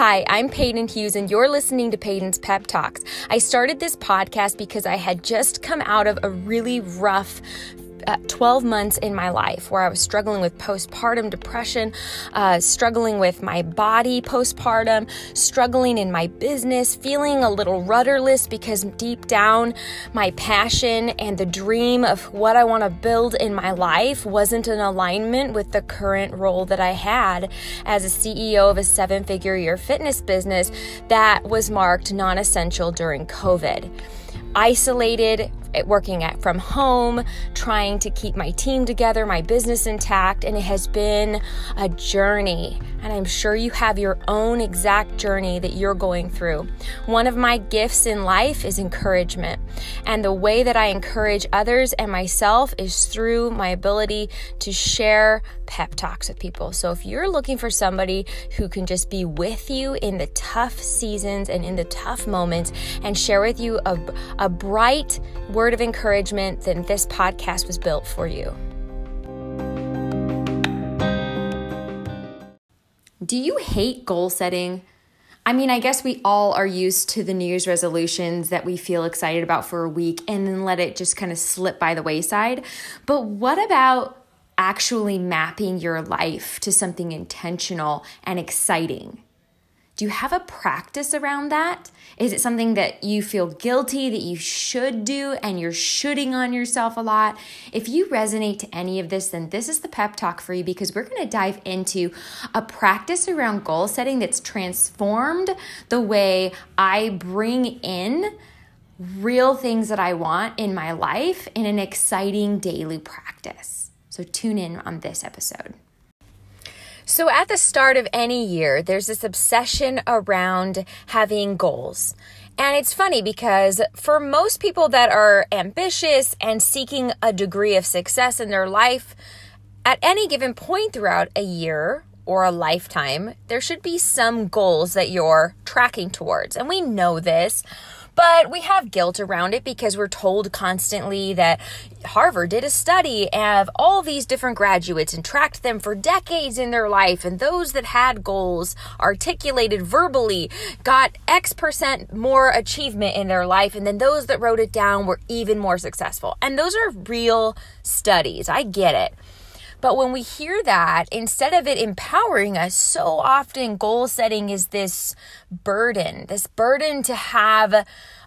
Hi, I'm Peyton Hughes, and you're listening to Peyton's Pep Talks. I started this podcast because I had just come out of a really rough 12 months in my life where I was struggling with postpartum depression, uh, struggling with my body postpartum, struggling in my business, feeling a little rudderless because deep down my passion and the dream of what I want to build in my life wasn't in alignment with the current role that I had as a CEO of a seven figure year fitness business that was marked non essential during COVID. Isolated, working at from home, trying to keep my team together, my business intact, and it has been a journey. And I'm sure you have your own exact journey that you're going through. One of my gifts in life is encouragement. And the way that I encourage others and myself is through my ability to share pep talks with people. So if you're looking for somebody who can just be with you in the tough seasons and in the tough moments and share with you a, a bright word of encouragement, then this podcast was built for you. Do you hate goal setting? I mean, I guess we all are used to the New Year's resolutions that we feel excited about for a week and then let it just kind of slip by the wayside. But what about actually mapping your life to something intentional and exciting? Do you have a practice around that? Is it something that you feel guilty that you should do and you're shooting on yourself a lot? If you resonate to any of this, then this is the pep talk for you because we're going to dive into a practice around goal setting that's transformed the way I bring in real things that I want in my life in an exciting daily practice. So tune in on this episode. So, at the start of any year, there's this obsession around having goals. And it's funny because for most people that are ambitious and seeking a degree of success in their life, at any given point throughout a year or a lifetime, there should be some goals that you're tracking towards. And we know this but we have guilt around it because we're told constantly that Harvard did a study of all these different graduates and tracked them for decades in their life. And those that had goals articulated verbally got X percent more achievement in their life. And then those that wrote it down were even more successful. And those are real studies. I get it. But when we hear that, instead of it empowering us, so often goal setting is this burden, this burden to have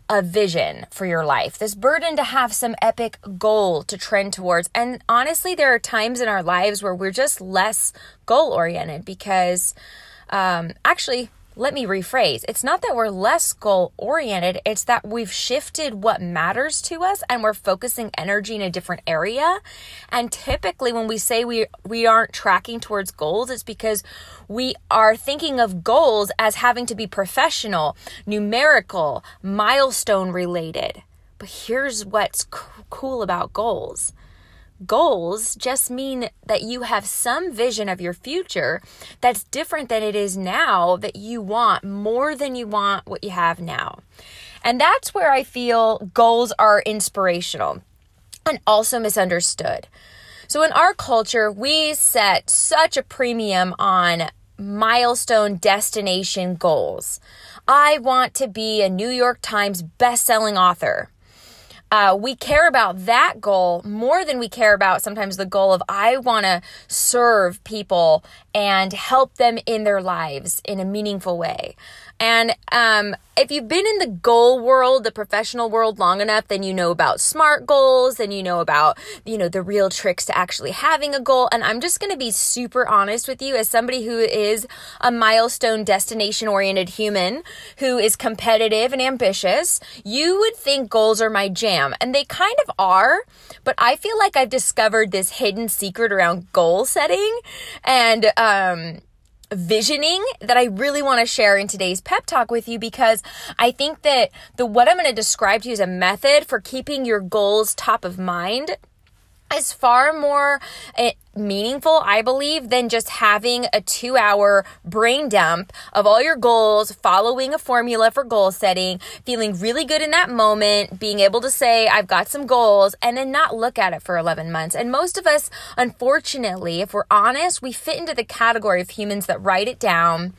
a vision for your life, this burden to have some epic goal to trend towards. And honestly, there are times in our lives where we're just less goal oriented because um, actually, let me rephrase. It's not that we're less goal oriented, it's that we've shifted what matters to us and we're focusing energy in a different area. And typically when we say we we aren't tracking towards goals, it's because we are thinking of goals as having to be professional, numerical, milestone related. But here's what's cool about goals goals just mean that you have some vision of your future that's different than it is now that you want more than you want what you have now. And that's where I feel goals are inspirational and also misunderstood. So in our culture, we set such a premium on milestone destination goals. I want to be a New York Times best-selling author uh, we care about that goal more than we care about sometimes the goal of I want to serve people and help them in their lives in a meaningful way. And um, if you've been in the goal world, the professional world long enough, then you know about SMART goals and you know about, you know, the real tricks to actually having a goal. And I'm just going to be super honest with you as somebody who is a milestone destination oriented human who is competitive and ambitious. You would think goals are my jam and they kind of are, but I feel like I've discovered this hidden secret around goal setting and, um, visioning that I really want to share in today's pep talk with you because I think that the what I'm going to describe to you as a method for keeping your goals top of mind is far more eh, meaningful, I believe, than just having a two hour brain dump of all your goals, following a formula for goal setting, feeling really good in that moment, being able to say, I've got some goals, and then not look at it for 11 months. And most of us, unfortunately, if we're honest, we fit into the category of humans that write it down,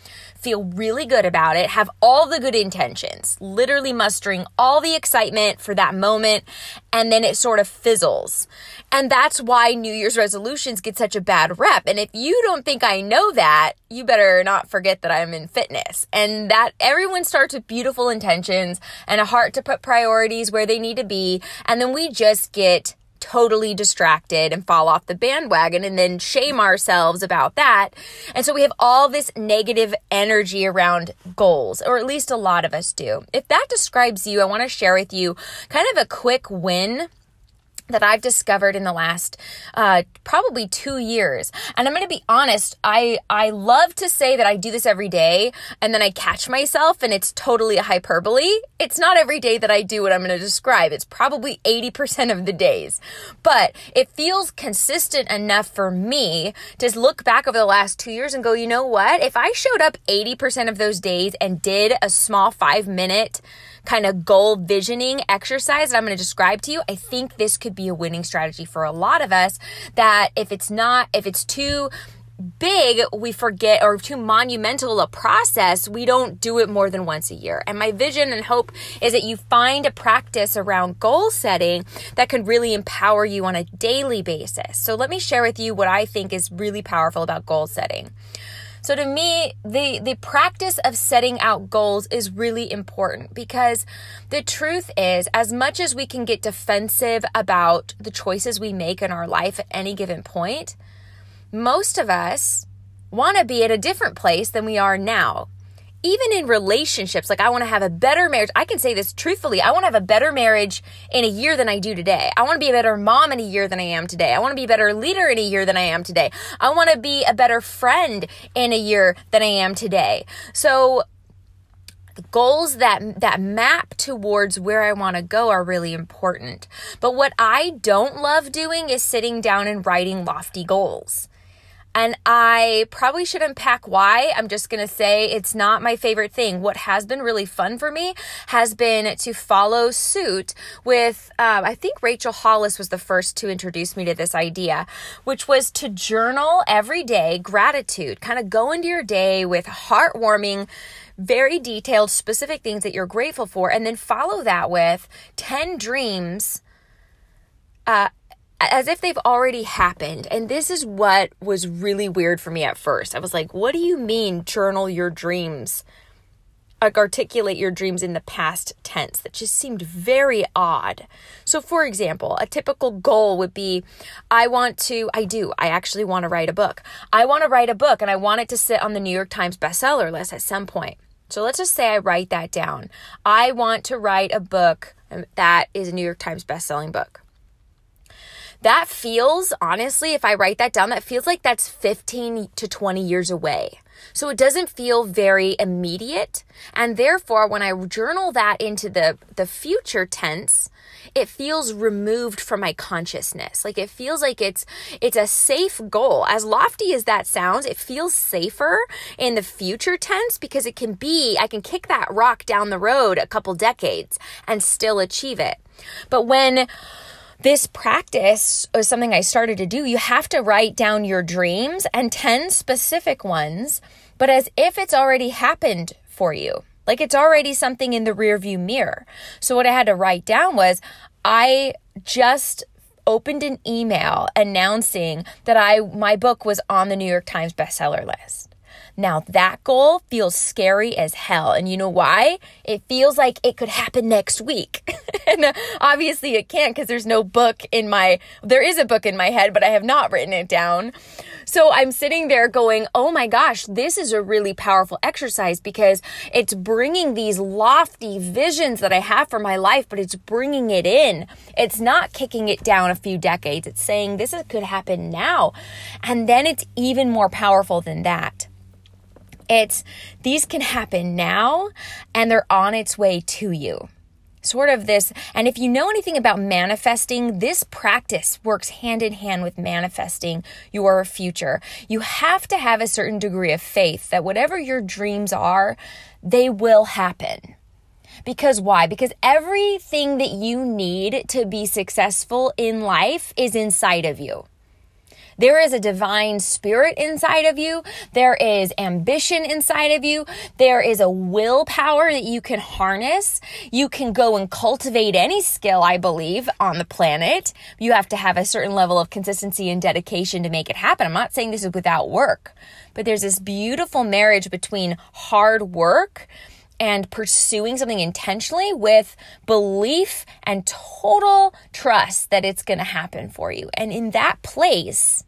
feel really good about it, have all the good intentions, literally mustering all the excitement for that moment, and then it sort of fizzles. And that's why New Year's resolutions get such a bad rep. And if you don't think I know that, you better not forget that I'm in fitness and that everyone starts with beautiful intentions and a heart to put priorities where they need to be. And then we just get totally distracted and fall off the bandwagon and then shame ourselves about that. And so we have all this negative energy around goals, or at least a lot of us do. If that describes you, I want to share with you kind of a quick win that I've discovered in the last uh, probably two years. And I'm going to be honest, I, I love to say that I do this every day and then I catch myself and it's totally a hyperbole. It's not every day that I do what I'm going to describe. It's probably 80% of the days. But it feels consistent enough for me to look back over the last two years and go, you know what? If I showed up 80% of those days and did a small five minute kind of goal visioning exercise that I'm going to describe to you, I think this could be a winning strategy for a lot of us that if it's not, if it's too big, we forget, or too monumental a process, we don't do it more than once a year. And my vision and hope is that you find a practice around goal setting that can really empower you on a daily basis. So let me share with you what I think is really powerful about goal setting. So to me, the, the practice of setting out goals is really important because the truth is, as much as we can get defensive about the choices we make in our life at any given point, most of us want to be at a different place than we are now even in relationships, like I want to have a better marriage. I can say this truthfully. I want to have a better marriage in a year than I do today. I want to be a better mom in a year than I am today. I want to be a better leader in a year than I am today. I want to be a better friend in a year than I am today. So goals that that map towards where I want to go are really important. But what I don't love doing is sitting down and writing lofty goals. And I probably should unpack why. I'm just going to say it's not my favorite thing. What has been really fun for me has been to follow suit with, um, I think Rachel Hollis was the first to introduce me to this idea, which was to journal every day gratitude, kind of go into your day with heartwarming, very detailed, specific things that you're grateful for, and then follow that with 10 dreams. Uh, as if they've already happened. And this is what was really weird for me at first. I was like, what do you mean journal your dreams? Like articulate your dreams in the past tense. That just seemed very odd. So, for example, a typical goal would be I want to, I do, I actually want to write a book. I want to write a book and I want it to sit on the New York Times bestseller list at some point. So, let's just say I write that down. I want to write a book um, that is a New York Times bestselling book that feels, honestly, if I write that down, that feels like that's 15 to 20 years away. So it doesn't feel very immediate. And therefore, when I journal that into the, the future tense, it feels removed from my consciousness. Like it feels like it's it's a safe goal. As lofty as that sounds, it feels safer in the future tense because it can be I can kick that rock down the road a couple decades and still achieve it. But when this practice was something I started to do. You have to write down your dreams and 10 specific ones, but as if it's already happened for you. Like it's already something in the rearview mirror. So what I had to write down was I just opened an email announcing that I my book was on the New York Times bestseller list. Now, that goal feels scary as hell. And you know why? It feels like it could happen next week. and uh, obviously, it can't because there's no book in my, there is a book in my head, but I have not written it down. So I'm sitting there going, oh my gosh, this is a really powerful exercise because it's bringing these lofty visions that I have for my life, but it's bringing it in. It's not kicking it down a few decades. It's saying this could happen now. And then it's even more powerful than that. It's these can happen now and they're on its way to you. sort of this. And if you know anything about manifesting, this practice works hand in hand with manifesting your future. You have to have a certain degree of faith that whatever your dreams are, they will happen. Because why? Because everything that you need to be successful in life is inside of you. There is a divine spirit inside of you. There is ambition inside of you. There is a willpower that you can harness. You can go and cultivate any skill, I believe, on the planet. You have to have a certain level of consistency and dedication to make it happen. I'm not saying this is without work, but there's this beautiful marriage between hard work and pursuing something intentionally with belief and total trust that it's going to happen for you. And in that place,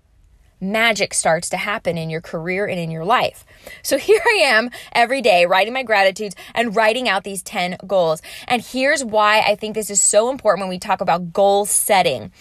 magic starts to happen in your career and in your life. So here I am every day writing my gratitudes and writing out these 10 goals. And here's why I think this is so important when we talk about goal setting.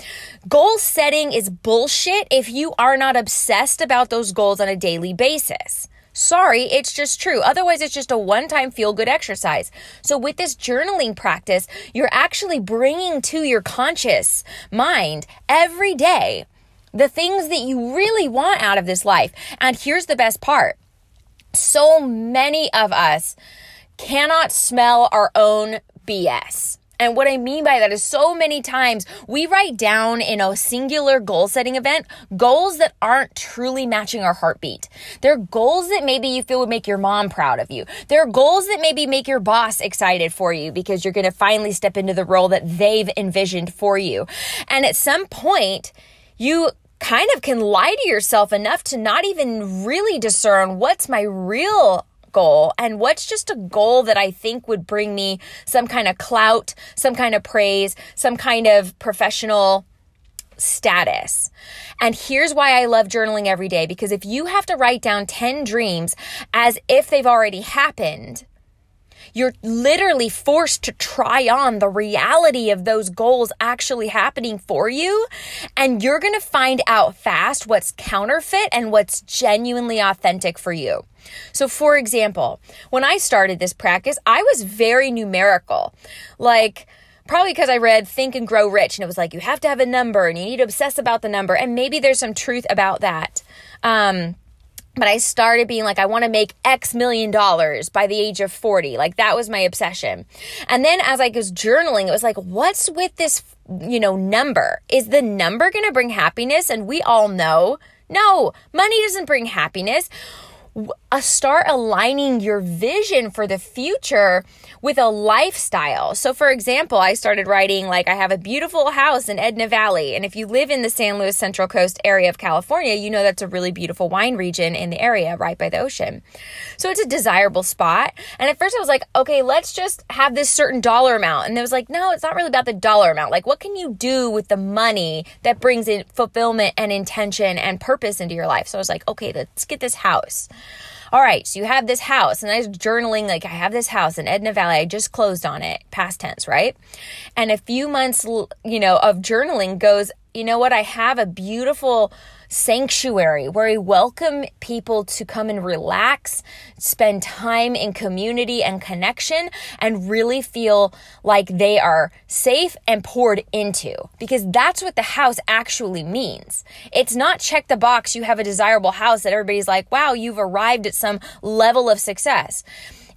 Goal setting is bullshit if you are not obsessed about those goals on a daily basis. Sorry, it's just true. Otherwise, it's just a one time feel good exercise. So, with this journaling practice, you're actually bringing to your conscious mind every day the things that you really want out of this life. And here's the best part so many of us cannot smell our own BS. And what I mean by that is so many times we write down in a singular goal setting event goals that aren't truly matching our heartbeat. They're goals that maybe you feel would make your mom proud of you. They're goals that maybe make your boss excited for you because you're going to finally step into the role that they've envisioned for you. And at some point, you kind of can lie to yourself enough to not even really discern what's my real goal and what's just a goal that I think would bring me some kind of clout, some kind of praise, some kind of professional status. And here's why I love journaling every day because if you have to write down 10 dreams as if they've already happened, you're literally forced to try on the reality of those goals actually happening for you. And you're going to find out fast what's counterfeit and what's genuinely authentic for you. So, for example, when I started this practice, I was very numerical. Like, probably because I read Think and Grow Rich, and it was like, you have to have a number and you need to obsess about the number. And maybe there's some truth about that. Um, but I started being like, I want to make X million dollars by the age of 40. Like that was my obsession. And then as I was journaling, it was like, what's with this, you know, number? Is the number going to bring happiness? And we all know, no, money doesn't bring happiness Uh, start aligning your vision for the future with a lifestyle. So, for example, I started writing like I have a beautiful house in Edna Valley. And if you live in the San Luis Central Coast area of California, you know that's a really beautiful wine region in the area right by the ocean. So, it's a desirable spot. And at first, I was like, okay, let's just have this certain dollar amount. And it was like, no, it's not really about the dollar amount. Like, what can you do with the money that brings in fulfillment and intention and purpose into your life? So, I was like, okay, let's get this house all right, so you have this house, and I was journaling, like, I have this house in Edna Valley. I just closed on it, past tense, right? And a few months, you know, of journaling goes, you know what? I have a beautiful sanctuary where we welcome people to come and relax, spend time in community and connection, and really feel like they are safe and poured into. Because that's what the house actually means. It's not check the box, you have a desirable house that everybody's like, wow, you've arrived at some level of success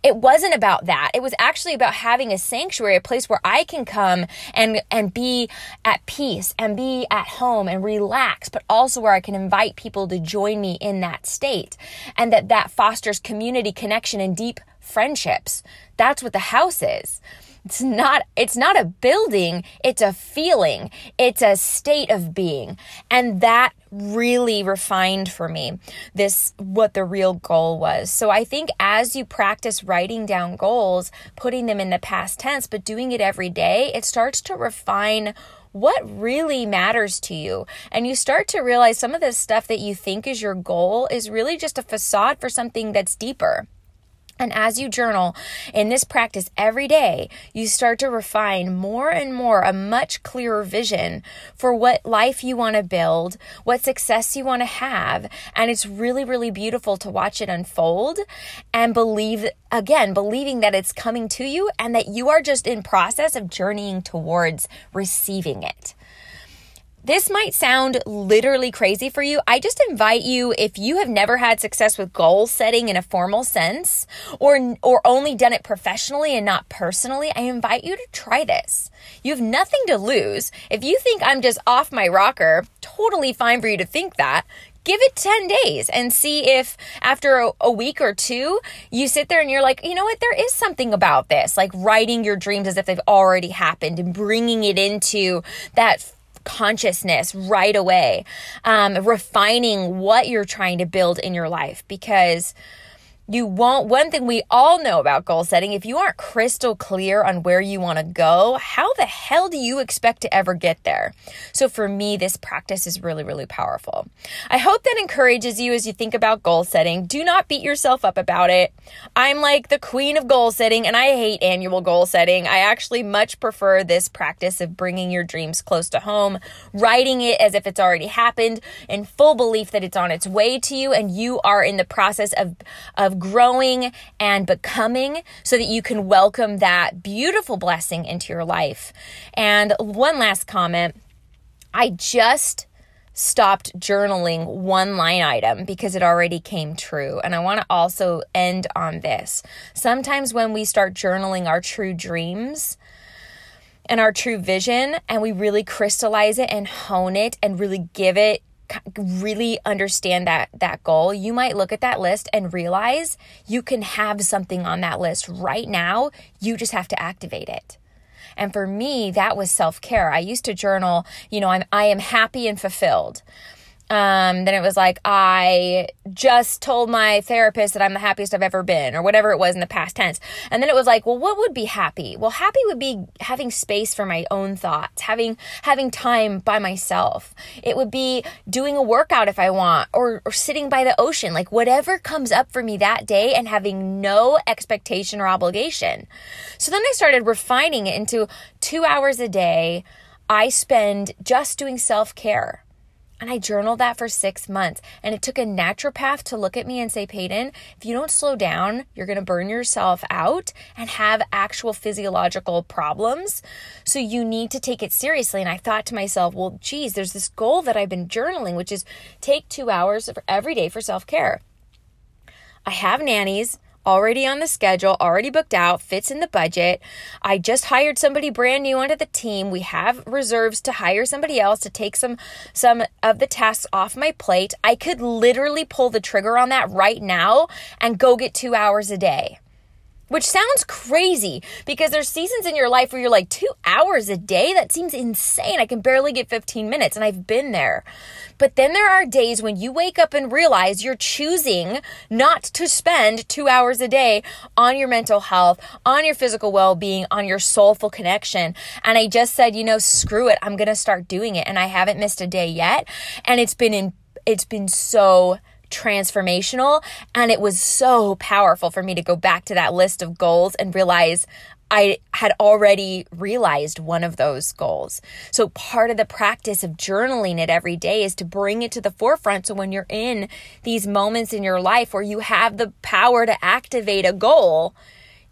it wasn't about that. It was actually about having a sanctuary, a place where I can come and, and be at peace and be at home and relax, but also where I can invite people to join me in that state and that that fosters community connection and deep friendships. That's what the house is. It's not it's not a building, it's a feeling. It's a state of being. And that really refined for me this what the real goal was. So I think as you practice writing down goals, putting them in the past tense, but doing it every day, it starts to refine what really matters to you. And you start to realize some of the stuff that you think is your goal is really just a facade for something that's deeper And as you journal in this practice every day, you start to refine more and more a much clearer vision for what life you want to build, what success you want to have. And it's really, really beautiful to watch it unfold and believe, again, believing that it's coming to you and that you are just in process of journeying towards receiving it. This might sound literally crazy for you. I just invite you if you have never had success with goal setting in a formal sense or or only done it professionally and not personally, I invite you to try this. You have nothing to lose. If you think I'm just off my rocker, totally fine for you to think that give it 10 days and see if after a, a, week or two you sit there and you're like you know what there is something about this like writing your dreams as if they've already happened and bringing it into that consciousness right away, um, refining what you're trying to build in your life. Because you won't one thing we all know about goal setting if you aren't crystal clear on where you want to go how the hell do you expect to ever get there? So for me this practice is really really powerful. I hope that encourages you as you think about goal setting. Do not beat yourself up about it. I'm like the queen of goal setting and i hate annual goal setting. I actually much prefer this practice of bringing your dreams close to home writing it as if it's already happened in full belief that it's on its way to you and you are in the process of growing and becoming so that you can welcome that beautiful blessing into your life. And one last comment I just stopped journaling one line item because it already came true. And I want to also end on this. Sometimes when we start journaling our true dreams, and our true vision, and we really crystallize it and hone it and really give it really understand that that goal you might look at that list and realize you can have something on that list right now. You just have to activate it. And for me that was self-care. I used to journal you know i'm i am happy and fulfilled um, then it was like, I just told my therapist that I'm the happiest I've ever been, or whatever it was in the past tense. And then it was like, well, what would be happy? Well, happy would be having space for my own thoughts, having having time by myself. It would be doing a workout if I want, or, or sitting by the ocean, like whatever comes up for me that day and having no expectation or obligation. So then I started refining it into two hours a day. I spend just doing self care and I journaled that for six months. And it took a naturopath to look at me and say, Peyton, if you don't slow down, you're going to burn yourself out and have actual physiological problems. So you need to take it seriously. And I thought to myself, well, geez, there's this goal that I've been journaling, which is take two hours every day for self care. I have nannies already on the schedule, already booked out, fits in the budget. I just hired somebody brand new onto the team. We have reserves to hire somebody else to take some some of the tasks off my plate. I could literally pull the trigger on that right now and go get 2 hours a day. Which sounds crazy because there's seasons in your life where you're like, two hours a day? That seems insane. I can barely get 15 minutes, and I've been there. But then there are days when you wake up and realize you're choosing not to spend two hours a day on your mental health, on your physical well being, on your soulful connection. And I just said, you know, screw it. I'm going to start doing it. And I haven't missed a day yet. And it's been in, it's been so transformational. And it was so powerful for me to go back to that list of goals and realize I had already realized one of those goals. So part of the practice of journaling it every day is to bring it to the forefront. So when you're in these moments in your life where you have the power to activate a goal,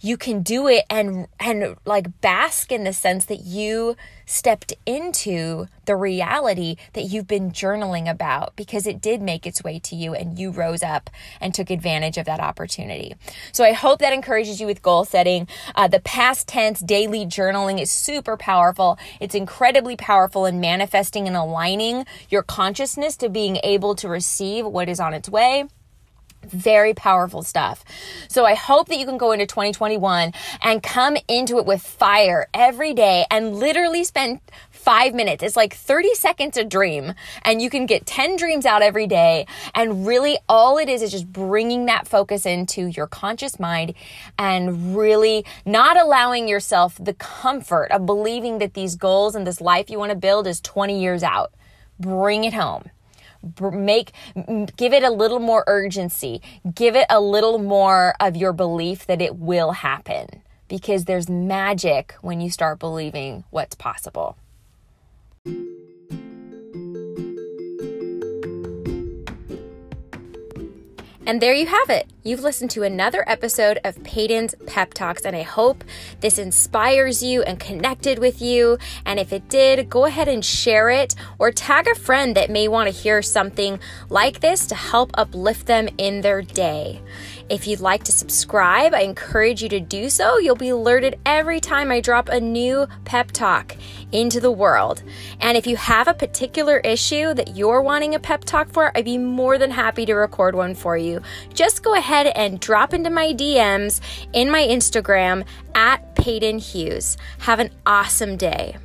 you can do it and and like bask in the sense that you stepped into the reality that you've been journaling about because it did make its way to you and you rose up and took advantage of that opportunity. So I hope that encourages you with goal setting. Uh, the past tense daily journaling is super powerful. It's incredibly powerful in manifesting and aligning your consciousness to being able to receive what is on its way. Very powerful stuff. So I hope that you can go into 2021 and come into it with fire every day and literally spend five minutes. It's like 30 seconds a dream and you can get 10 dreams out every day. And really all it is is just bringing that focus into your conscious mind and really not allowing yourself the comfort of believing that these goals and this life you want to build is 20 years out. Bring it home make give it a little more urgency. Give it a little more of your belief that it will happen. Because there's magic when you start believing what's possible And there you have it. You've listened to another episode of Peyton's Pep Talks, and I hope this inspires you and connected with you. And if it did, go ahead and share it or tag a friend that may want to hear something like this to help uplift them in their day. If you'd like to subscribe, I encourage you to do so. You'll be alerted every time I drop a new pep talk into the world. And if you have a particular issue that you're wanting a pep talk for, I'd be more than happy to record one for you. Just go ahead and drop into my DMs in my Instagram at Peyton Hughes. Have an awesome day.